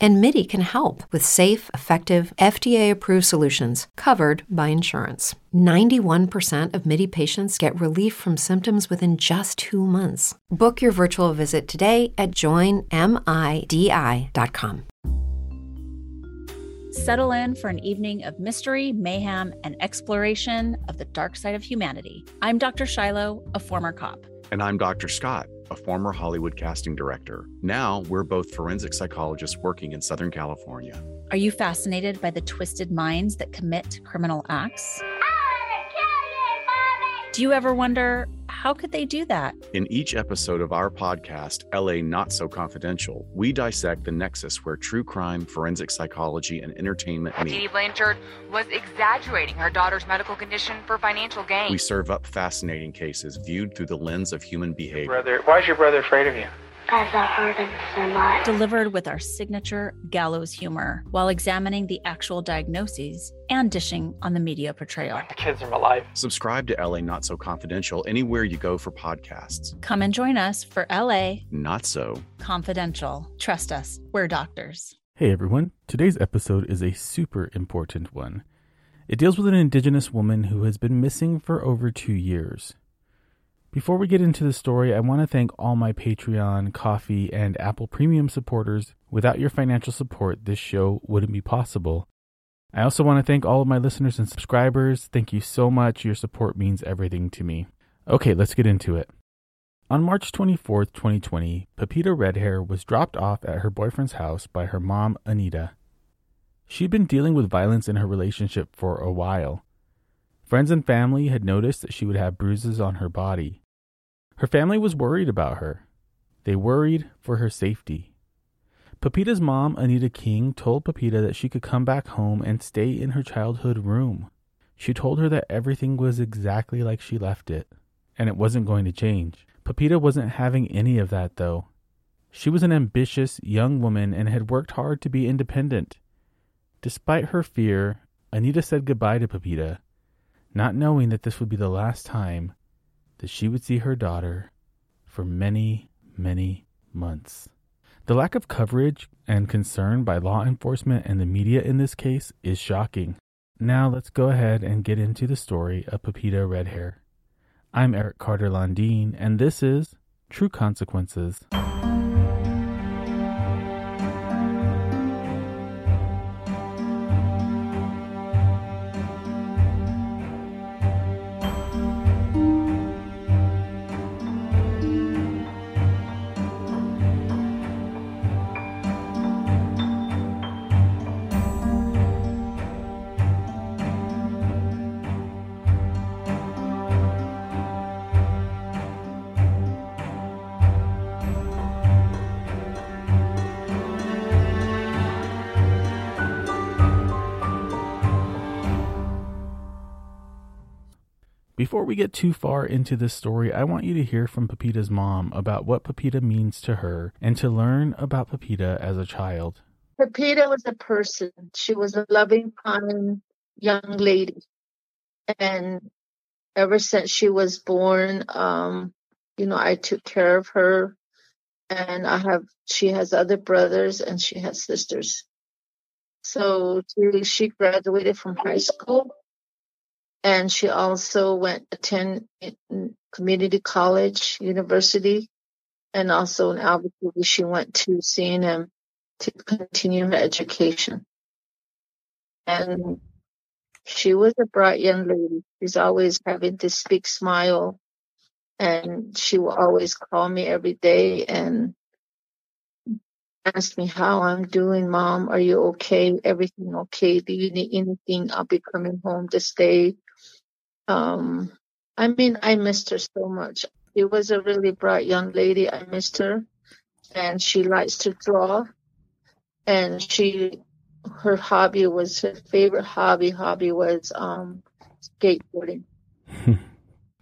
And MIDI can help with safe, effective, FDA approved solutions covered by insurance. 91% of MIDI patients get relief from symptoms within just two months. Book your virtual visit today at joinmidi.com. Settle in for an evening of mystery, mayhem, and exploration of the dark side of humanity. I'm Dr. Shiloh, a former cop. And I'm Dr. Scott, a former Hollywood casting director. Now we're both forensic psychologists working in Southern California. Are you fascinated by the twisted minds that commit criminal acts? Do you ever wonder how could they do that? In each episode of our podcast, LA Not So Confidential, we dissect the nexus where true crime, forensic psychology, and entertainment meet. Dee Blanchard was exaggerating her daughter's medical condition for financial gain. We serve up fascinating cases viewed through the lens of human behavior. Brother, why is your brother afraid of you? Because I hurt him so much. Delivered with our signature gallows humor while examining the actual diagnoses and dishing on the media portrayal. The kids are my life. Subscribe to LA Not So Confidential anywhere you go for podcasts. Come and join us for LA Not So Confidential. Trust us, we're doctors. Hey everyone, today's episode is a super important one. It deals with an Indigenous woman who has been missing for over two years. Before we get into the story, I want to thank all my Patreon, Ko-fi, and Apple Premium supporters. Without your financial support, this show wouldn't be possible. I also want to thank all of my listeners and subscribers. Thank you so much. Your support means everything to me. Okay, let's get into it. On March 24th, 2020, Pepita Redhair was dropped off at her boyfriend's house by her mom, Anita. She'd been dealing with violence in her relationship for a while. Friends and family had noticed that she would have bruises on her body. Her family was worried about her. They worried for her safety. Pepita's mom, Anita King, told Pepita that she could come back home and stay in her childhood room. She told her that everything was exactly like she left it, and it wasn't going to change. Pepita wasn't having any of that, though. She was an ambitious young woman and had worked hard to be independent. Despite her fear, Anita said goodbye to Pepita, not knowing that this would be the last time that she would see her daughter for many, many months. The lack of coverage and concern by law enforcement and the media in this case is shocking. Now let's go ahead and get into the story of Pepita Redhair. I'm Eric Carter Landine, and this is True Consequences. We get too far into this story, I want you to hear from Pepita's mom about what Pepita means to her and to learn about Pepita as a child. Pepita was a person. She was a loving, kind young lady. And ever since she was born, um, you know, I took care of her. And I have, she has other brothers and she has sisters. So she, she graduated from high school and she also went attend community college, university, and also in Albuquerque she went to CNM to continue her education. And she was a bright young lady. She's always having this big smile, and she will always call me every day and ask me how I'm doing, Mom. Are you okay? Everything okay? Do you need anything? I'll be coming home to stay. Um, I mean, I missed her so much. She was a really bright young lady. I missed her, and she likes to draw. And she, her hobby was her favorite hobby. Hobby was um, skateboarding.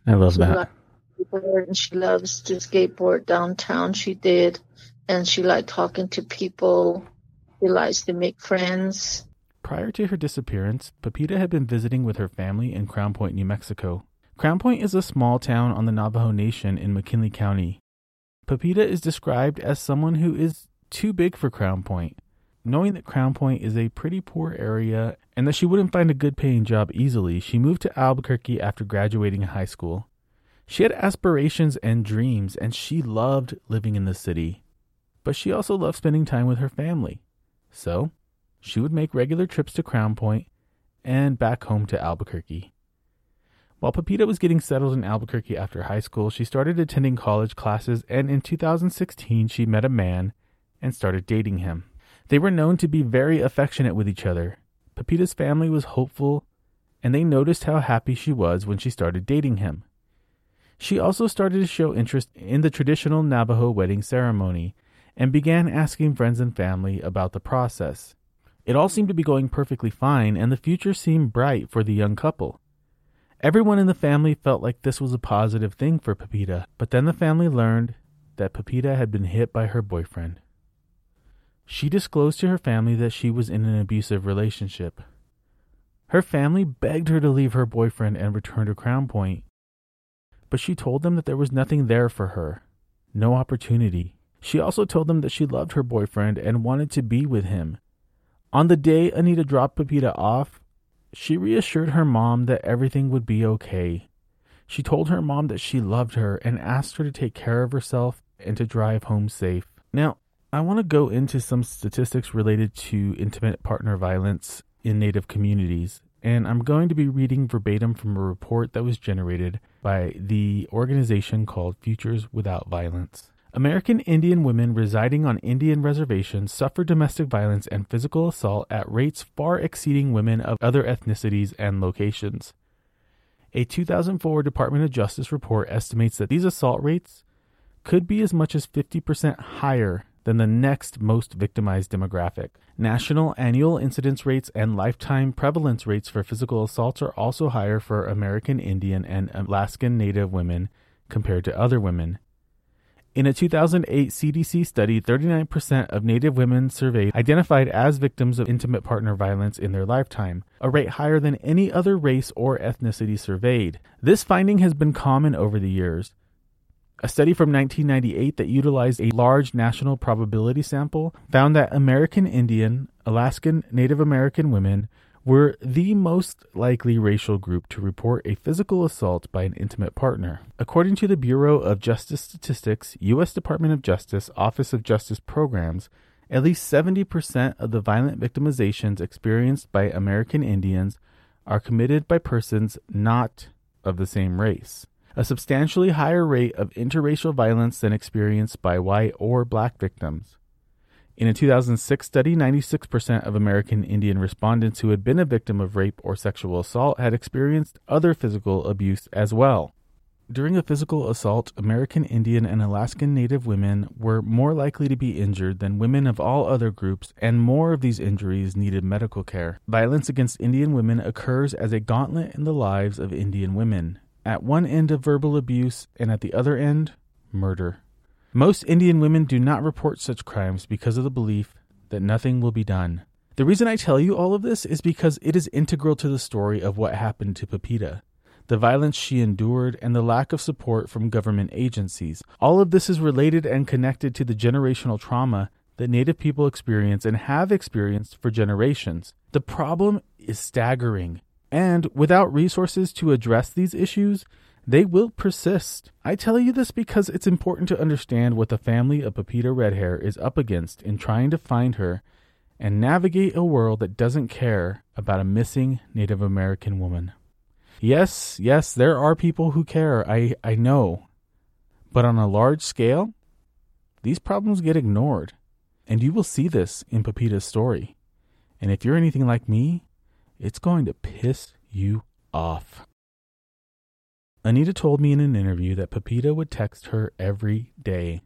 I love She that. liked to skateboard, and she loves to skateboard downtown. She did, and she liked talking to people. She likes to make friends. Prior to her disappearance, Pepita had been visiting with her family in Crown Point, New Mexico. Crown Point is a small town on the Navajo Nation in McKinley County. Pepita is described as someone who is too big for Crown Point. Knowing that Crown Point is a pretty poor area and that she wouldn't find a good paying job easily, she moved to Albuquerque after graduating high school. She had aspirations and dreams, and she loved living in the city. But she also loved spending time with her family. So, she would make regular trips to Crown Point and back home to Albuquerque. While Pepita was getting settled in Albuquerque after high school, she started attending college classes, and in 2016, she met a man and started dating him. They were known to be very affectionate with each other. Pepita's family was hopeful, and they noticed how happy she was when she started dating him. She also started to show interest in the traditional Navajo wedding ceremony and began asking friends and family about the process. It all seemed to be going perfectly fine, and the future seemed bright for the young couple. Everyone in the family felt like this was a positive thing for Pepita, but then the family learned that Pepita had been hit by her boyfriend. She disclosed to her family that she was in an abusive relationship. Her family begged her to leave her boyfriend and return to Crown Point, but she told them that there was nothing there for her, no opportunity. She also told them that she loved her boyfriend and wanted to be with him. On the day Anita dropped Pepita off, she reassured her mom that everything would be okay. She told her mom that she loved her and asked her to take care of herself and to drive home safe. Now, I want to go into some statistics related to intimate partner violence in Native communities and I'm going to be reading verbatim from a report that was generated by the organization called Futures Without Violence. American Indian women residing on Indian reservations suffer domestic violence and physical assault at rates far exceeding women of other ethnicities and locations. A 2004 Department of Justice report estimates that these assault rates could be as much as 50% higher than the next most victimized demographic. National annual incidence rates and lifetime prevalence rates for physical assaults are also higher for American Indian and Alaskan Native women compared to other women. In a 2008 CDC study, 39% of Native women surveyed identified as victims of intimate partner violence in their lifetime, a rate higher than any other race or ethnicity surveyed. This finding has been common over the years. A study from 1998 that utilized a large national probability sample found that American Indian, Alaskan Native American women were the most likely racial group to report a physical assault by an intimate partner. According to the Bureau of Justice Statistics, U.S. Department of Justice Office of Justice Programs, at least 70% of the violent victimizations experienced by American Indians are committed by persons not of the same race a substantially higher rate of interracial violence than experienced by white or black victims. In a 2006 study, 96% of American Indian respondents who had been a victim of rape or sexual assault had experienced other physical abuse as well. During a physical assault, American Indian and Alaskan Native women were more likely to be injured than women of all other groups, and more of these injuries needed medical care. Violence against Indian women occurs as a gauntlet in the lives of Indian women at one end of verbal abuse and at the other end, murder. Most Indian women do not report such crimes because of the belief that nothing will be done. The reason I tell you all of this is because it is integral to the story of what happened to Pepita. The violence she endured and the lack of support from government agencies. All of this is related and connected to the generational trauma that Native people experience and have experienced for generations. The problem is staggering. And without resources to address these issues, they will persist. I tell you this because it's important to understand what the family of Pepita Redhair is up against in trying to find her and navigate a world that doesn't care about a missing Native American woman. Yes, yes, there are people who care, I, I know. But on a large scale, these problems get ignored. And you will see this in Pepita's story. And if you're anything like me, it's going to piss you off. Anita told me in an interview that Pepita would text her every day.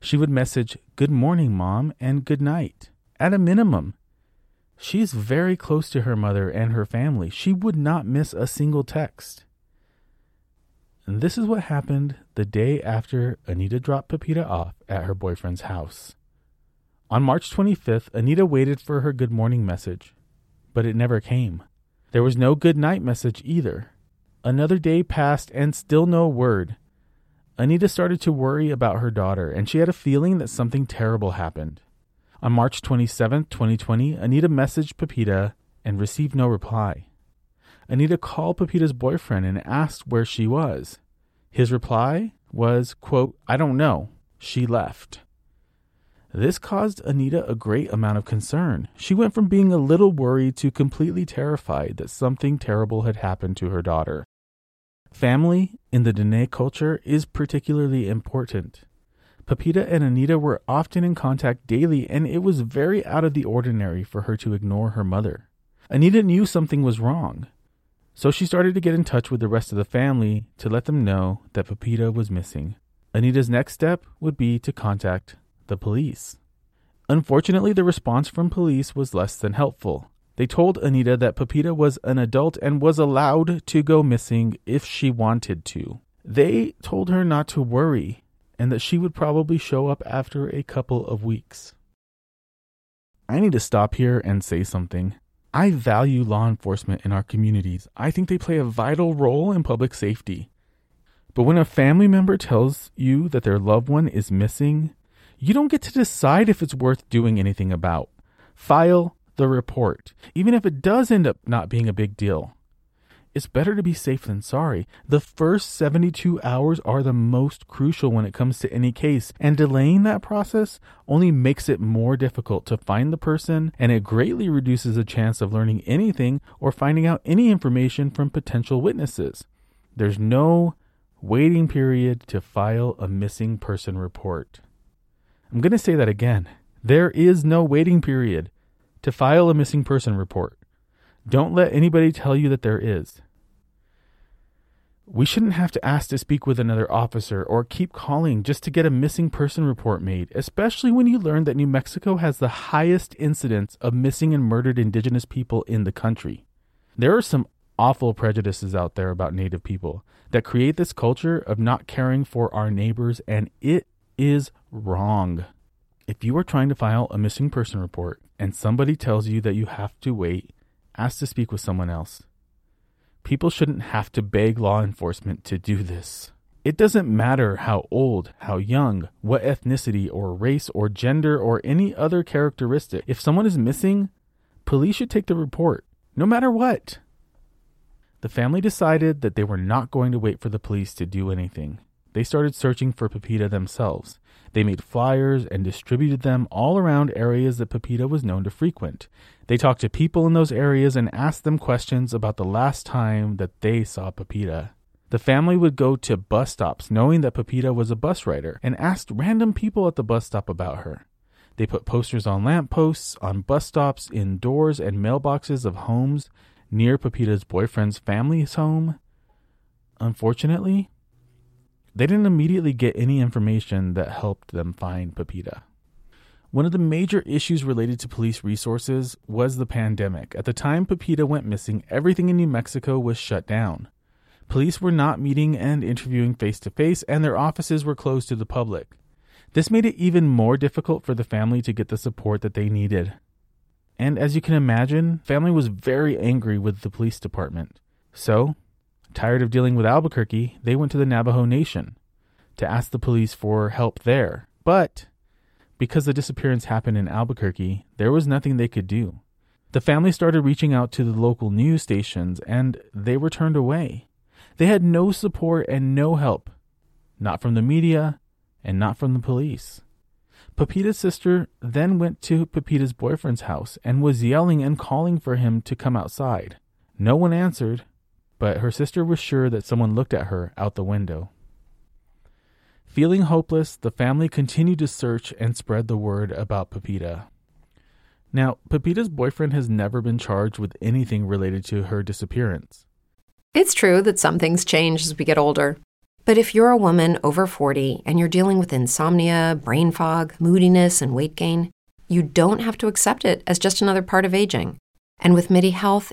She would message, Good morning, Mom, and good night. At a minimum. She's very close to her mother and her family. She would not miss a single text. And this is what happened the day after Anita dropped Pepita off at her boyfriend's house. On March 25th, Anita waited for her good morning message, but it never came. There was no good night message either. Another day passed and still no word. Anita started to worry about her daughter, and she had a feeling that something terrible happened. On March 27, 2020, Anita messaged Pepita and received no reply. Anita called Pepita's boyfriend and asked where she was. His reply was, quote, I don't know. She left. This caused Anita a great amount of concern. She went from being a little worried to completely terrified that something terrible had happened to her daughter. Family in the Dene culture is particularly important. Pepita and Anita were often in contact daily, and it was very out of the ordinary for her to ignore her mother. Anita knew something was wrong, so she started to get in touch with the rest of the family to let them know that Pepita was missing. Anita's next step would be to contact the police. Unfortunately, the response from police was less than helpful. They told Anita that Pepita was an adult and was allowed to go missing if she wanted to. They told her not to worry and that she would probably show up after a couple of weeks. I need to stop here and say something. I value law enforcement in our communities. I think they play a vital role in public safety. But when a family member tells you that their loved one is missing, you don't get to decide if it's worth doing anything about. File the report, even if it does end up not being a big deal. It's better to be safe than sorry. The first 72 hours are the most crucial when it comes to any case, and delaying that process only makes it more difficult to find the person, and it greatly reduces the chance of learning anything or finding out any information from potential witnesses. There's no waiting period to file a missing person report. I'm going to say that again. There is no waiting period to file a missing person report. Don't let anybody tell you that there is. We shouldn't have to ask to speak with another officer or keep calling just to get a missing person report made, especially when you learn that New Mexico has the highest incidence of missing and murdered indigenous people in the country. There are some awful prejudices out there about Native people that create this culture of not caring for our neighbors, and it is wrong. If you are trying to file a missing person report and somebody tells you that you have to wait, ask to speak with someone else. People shouldn't have to beg law enforcement to do this. It doesn't matter how old, how young, what ethnicity or race or gender or any other characteristic. If someone is missing, police should take the report, no matter what. The family decided that they were not going to wait for the police to do anything. They started searching for Pepita themselves. They made flyers and distributed them all around areas that Pepita was known to frequent. They talked to people in those areas and asked them questions about the last time that they saw Pepita. The family would go to bus stops knowing that Pepita was a bus rider and asked random people at the bus stop about her. They put posters on lampposts, on bus stops, in doors and mailboxes of homes near Pepita's boyfriend's family's home. Unfortunately, they didn't immediately get any information that helped them find Pepita. One of the major issues related to police resources was the pandemic. At the time Pepita went missing, everything in New Mexico was shut down. Police were not meeting and interviewing face to face, and their offices were closed to the public. This made it even more difficult for the family to get the support that they needed. And as you can imagine, family was very angry with the police department. So, Tired of dealing with Albuquerque, they went to the Navajo Nation to ask the police for help there. But because the disappearance happened in Albuquerque, there was nothing they could do. The family started reaching out to the local news stations and they were turned away. They had no support and no help, not from the media and not from the police. Pepita's sister then went to Pepita's boyfriend's house and was yelling and calling for him to come outside. No one answered, but her sister was sure that someone looked at her out the window. Feeling hopeless, the family continued to search and spread the word about Pepita. Now, Pepita's boyfriend has never been charged with anything related to her disappearance. It's true that some things change as we get older. But if you're a woman over 40 and you're dealing with insomnia, brain fog, moodiness, and weight gain, you don't have to accept it as just another part of aging. And with MIDI Health,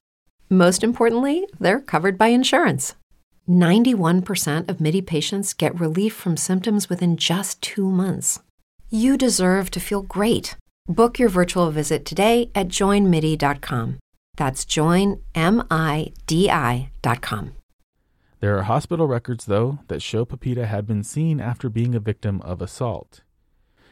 Most importantly, they're covered by insurance. 91% of MIDI patients get relief from symptoms within just two months. You deserve to feel great. Book your virtual visit today at joinmidi.com. That's joinmidi.com. There are hospital records, though, that show Pepita had been seen after being a victim of assault.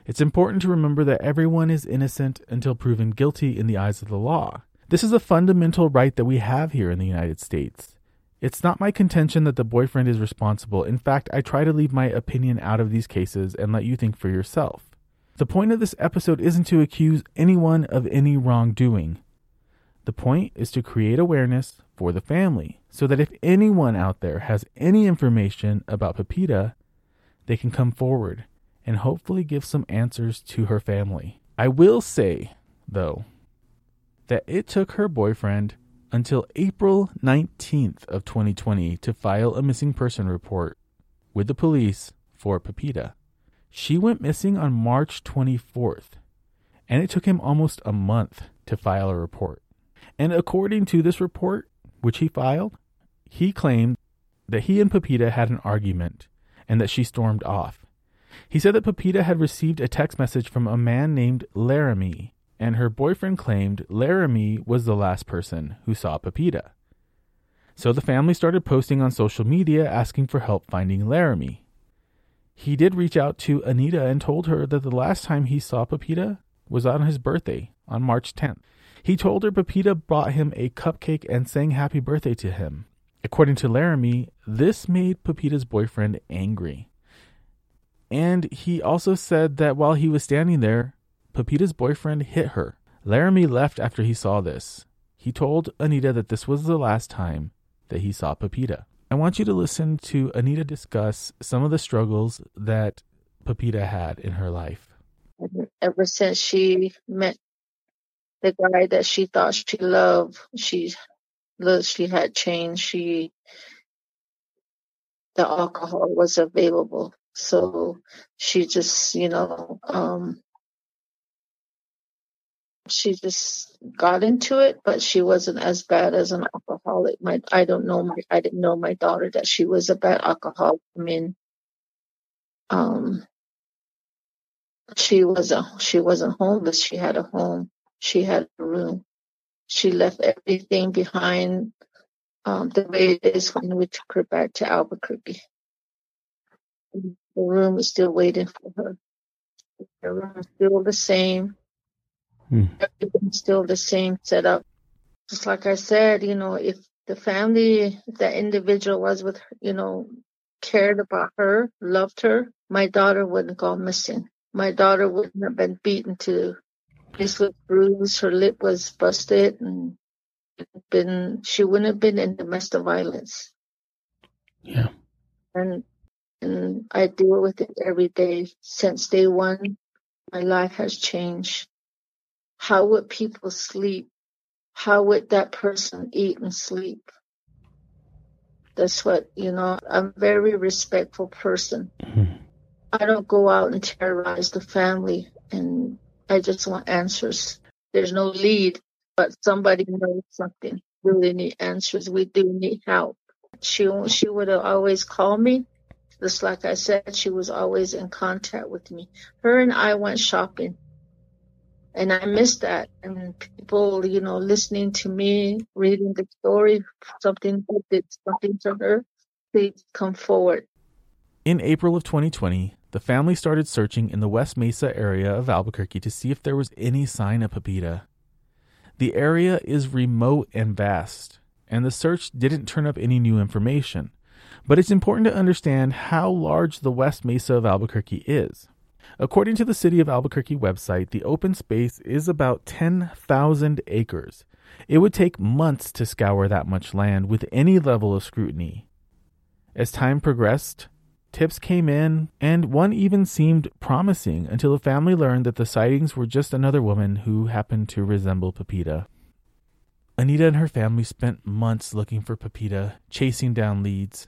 It's important to remember that everyone is innocent until proven guilty in the eyes of the law. This is a fundamental right that we have here in the United States. It's not my contention that the boyfriend is responsible. In fact, I try to leave my opinion out of these cases and let you think for yourself. The point of this episode isn't to accuse anyone of any wrongdoing. The point is to create awareness for the family so that if anyone out there has any information about Pepita, they can come forward and hopefully give some answers to her family. I will say, though, that it took her boyfriend until April 19th of 2020 to file a missing person report with the police for Pepita. She went missing on March 24th, and it took him almost a month to file a report. And according to this report, which he filed, he claimed that he and Pepita had an argument and that she stormed off. He said that Pepita had received a text message from a man named Laramie and her boyfriend claimed Laramie was the last person who saw Pepita. So the family started posting on social media asking for help finding Laramie. He did reach out to Anita and told her that the last time he saw Pepita was on his birthday on March 10th. He told her Pepita brought him a cupcake and sang happy birthday to him. According to Laramie, this made Pepita's boyfriend angry. And he also said that while he was standing there, Pepita's boyfriend hit her. Laramie left after he saw this. He told Anita that this was the last time that he saw Pepita. I want you to listen to Anita discuss some of the struggles that Pepita had in her life. Ever since she met the guy that she thought she loved, she looked, she had changed. She the alcohol was available, so she just you know um, she just got into it, but she wasn't as bad as an alcoholic. My I don't know my I didn't know my daughter that she was a bad alcoholic. I mean, um, she was a she wasn't homeless. She had a home. She had a room. She left everything behind. Um, the way it is when we took her back to Albuquerque. The room is still waiting for her. The room is still the same Mm. Everything's still the same setup. Just like I said, you know, if the family, if that individual was with, her, you know, cared about her, loved her, my daughter wouldn't go missing. My daughter wouldn't have been beaten to this was bruised, her lip was busted, and been she wouldn't have been in domestic violence. Yeah. And and I deal with it every day. Since day one, my life has changed. How would people sleep? How would that person eat and sleep? That's what, you know, I'm a very respectful person. Mm-hmm. I don't go out and terrorize the family and I just want answers. There's no lead, but somebody knows something. Really need answers. We do need help. She she would have always called me. Just like I said, she was always in contact with me. Her and I went shopping and I miss that. And people, you know, listening to me, reading the story, something did something to her, please come forward. In April of 2020, the family started searching in the West Mesa area of Albuquerque to see if there was any sign of Pepita. The area is remote and vast, and the search didn't turn up any new information. But it's important to understand how large the West Mesa of Albuquerque is. According to the City of Albuquerque website, the open space is about 10,000 acres. It would take months to scour that much land with any level of scrutiny. As time progressed, Tips came in, and one even seemed promising until the family learned that the sightings were just another woman who happened to resemble Pepita. Anita and her family spent months looking for Pepita, chasing down leads.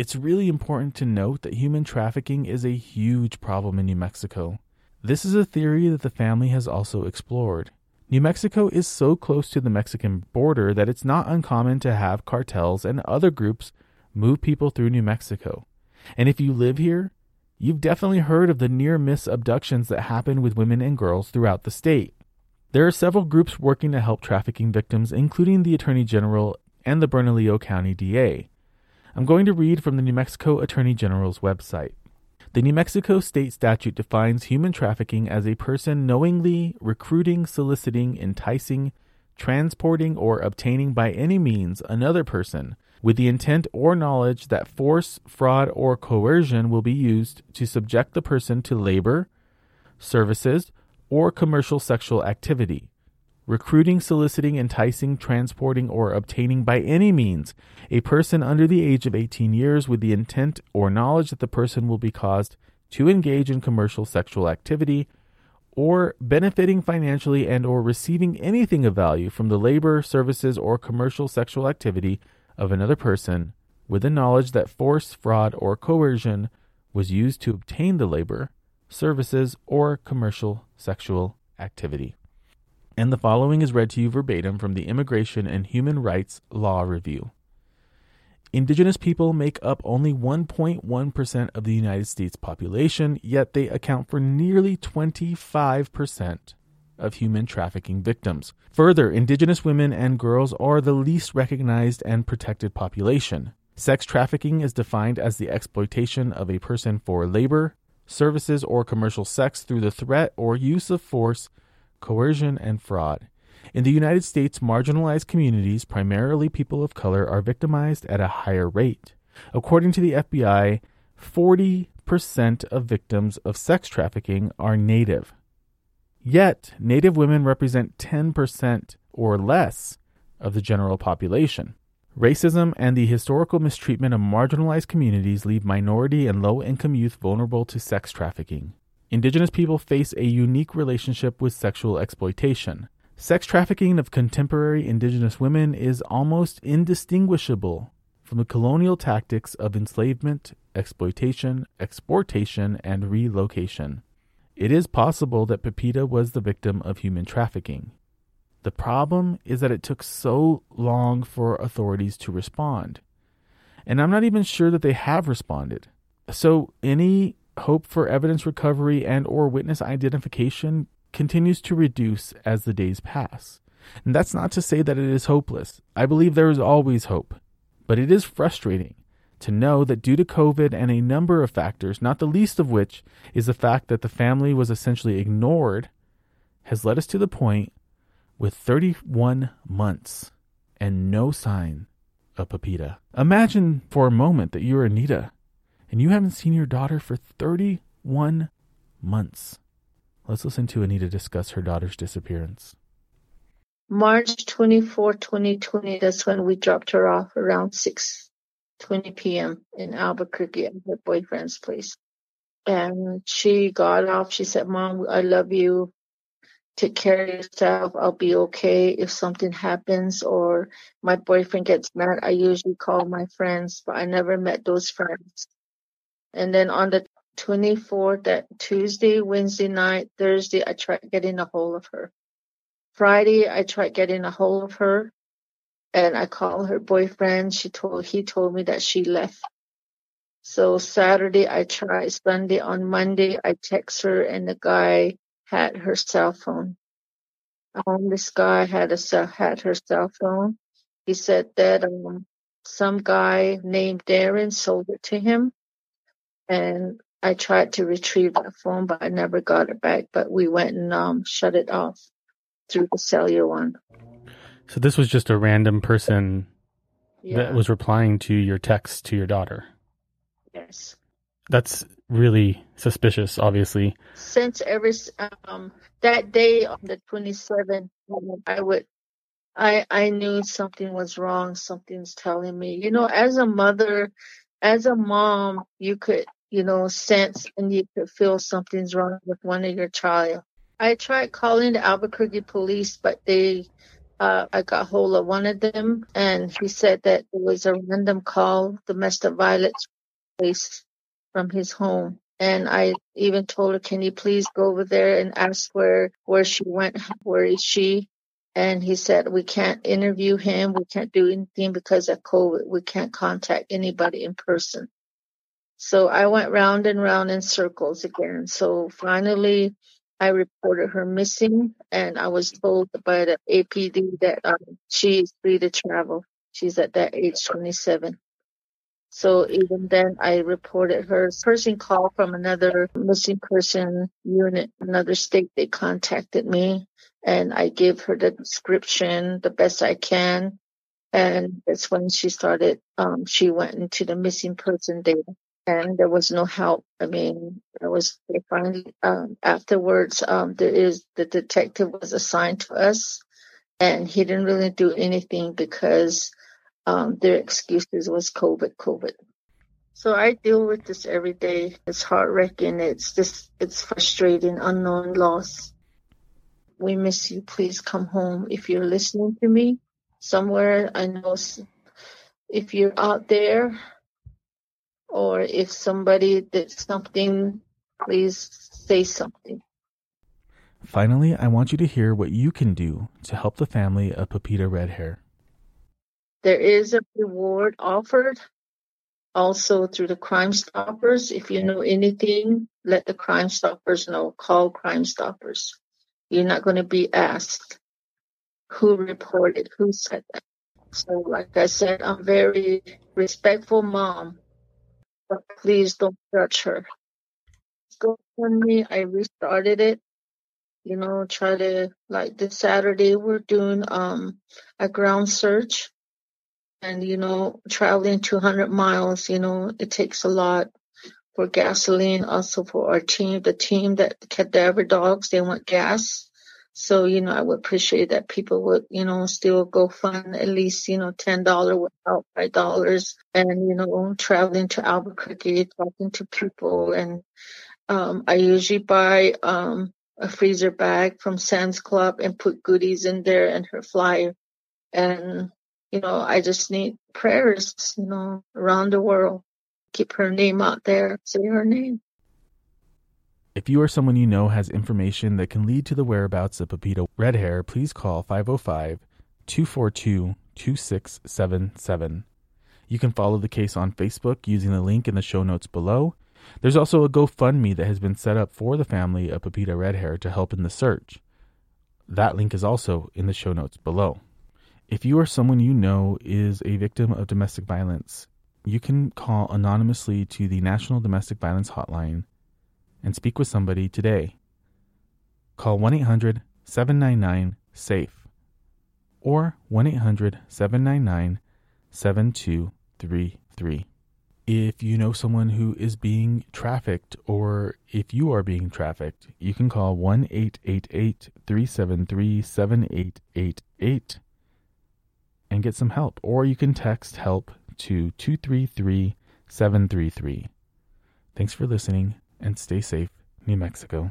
It's really important to note that human trafficking is a huge problem in New Mexico. This is a theory that the family has also explored. New Mexico is so close to the Mexican border that it's not uncommon to have cartels and other groups move people through New Mexico. And if you live here, you've definitely heard of the near miss abductions that happen with women and girls throughout the state. There are several groups working to help trafficking victims, including the Attorney General and the Bernalillo County DA. I'm going to read from the New Mexico Attorney General's website. The New Mexico state statute defines human trafficking as a person knowingly recruiting, soliciting, enticing, transporting, or obtaining by any means another person with the intent or knowledge that force, fraud, or coercion will be used to subject the person to labor, services, or commercial sexual activity. Recruiting, soliciting, enticing, transporting, or obtaining by any means a person under the age of 18 years with the intent or knowledge that the person will be caused to engage in commercial sexual activity or benefiting financially and or receiving anything of value from the labor, services, or commercial sexual activity of another person with the knowledge that force, fraud, or coercion was used to obtain the labor, services, or commercial sexual activity. And the following is read to you verbatim from the Immigration and Human Rights Law Review. Indigenous people make up only 1.1% of the United States population, yet they account for nearly 25% of human trafficking victims. Further, indigenous women and girls are the least recognized and protected population. Sex trafficking is defined as the exploitation of a person for labor, services, or commercial sex through the threat or use of force, coercion, and fraud. In the United States, marginalized communities, primarily people of color, are victimized at a higher rate. According to the FBI, 40% of victims of sex trafficking are Native. Yet, Native women represent 10% or less of the general population. Racism and the historical mistreatment of marginalized communities leave minority and low income youth vulnerable to sex trafficking. Indigenous people face a unique relationship with sexual exploitation. Sex trafficking of contemporary indigenous women is almost indistinguishable from the colonial tactics of enslavement, exploitation, exportation, and relocation. It is possible that Pepita was the victim of human trafficking. The problem is that it took so long for authorities to respond. And I'm not even sure that they have responded. So any hope for evidence recovery and or witness identification continues to reduce as the days pass. And that's not to say that it is hopeless. I believe there is always hope. But it is frustrating to know that due to COVID and a number of factors, not the least of which is the fact that the family was essentially ignored, has led us to the point with 31 months and no sign of Pepita. Imagine for a moment that you're Anita and you haven't seen your daughter for 31 months. Let's listen to Anita discuss her daughter's disappearance. March 24, 2020, that's when we dropped her off around 6:20 p.m. in Albuquerque at her boyfriend's place. And she got off. She said, Mom, I love you. Take care of yourself. I'll be okay if something happens or my boyfriend gets mad. I usually call my friends, but I never met those friends. And then on the 24th, that Tuesday, Wednesday night, Thursday, I tried getting a hold of her. Friday, I tried getting a hold of her and I called her boyfriend. She told he told me that she left. So Saturday I tried. Sunday on Monday I text her and the guy had her cell phone. Um, this guy had a had her cell phone. He said that um, some guy named Darren sold it to him, and I tried to retrieve that phone, but I never got it back. But we went and um, shut it off through the cellular one. So this was just a random person Yeah. that was replying to your text to your daughter. yes. That's really suspicious, obviously. since every um that day on the 27th um, i would i i knew something was wrong something's telling me you know as a mother as a mom, you could, you know, sense and you could feel something's wrong with one of your child. I tried calling the Albuquerque police, but they, uh, I got hold of one of them and he said that it was a random call, domestic violence case from his home. And I even told her, can you please go over there and ask where, where she went? Where is she? And he said, we can't interview him. We can't do anything because of COVID. We can't contact anybody in person. So I went round and round in circles again. So finally, I reported her missing and I was told by the APD that um, she is free to travel. She's at that age 27. So even then, I reported her. Person call from another missing person unit, another state. They contacted me, and I gave her the description the best I can. And that's when she started. Um, she went into the missing person data, and there was no help. I mean, there was they finally um, afterwards. Um, there is the detective was assigned to us, and he didn't really do anything because um, their excuses was COVID, COVID. So I deal with this every day. It's heart wrenching. It's just, it's frustrating, unknown loss. We miss you. Please come home. If you're listening to me somewhere, I know if you're out there or if somebody did something, please say something. Finally, I want you to hear what you can do to help the family of Pepita Redhair. There is a reward offered also through the Crime Stoppers. If you know anything, let the Crime Stoppers know. Call Crime Stoppers. You're not going to be asked who reported, who said that. So, like I said, I'm very respectful mom, but please don't judge her. Go on me. I restarted it. You know, try to like this Saturday we're doing um a ground search and you know traveling 200 miles you know it takes a lot for gasoline also for our team the team that cadaver dogs they want gas so you know i would appreciate that people would you know still go fund at least you know ten dollar without five dollars and you know traveling to albuquerque talking to people and um i usually buy um a freezer bag from sam's club and put goodies in there and her flyer and you know, I just need prayers, you know, around the world. Keep her name out there. Say her name. If you or someone you know has information that can lead to the whereabouts of Pepita Redhair, please call 505 242 2677. You can follow the case on Facebook using the link in the show notes below. There's also a GoFundMe that has been set up for the family of Pepita Redhair to help in the search. That link is also in the show notes below. If you or someone you know is a victim of domestic violence, you can call anonymously to the National Domestic Violence Hotline and speak with somebody today. Call 1 800 799 SAFE or 1 800 799 7233. If you know someone who is being trafficked or if you are being trafficked, you can call 1 888 373 7888 and get some help. Or you can text help to 233 733. Thanks for listening and stay safe, New Mexico.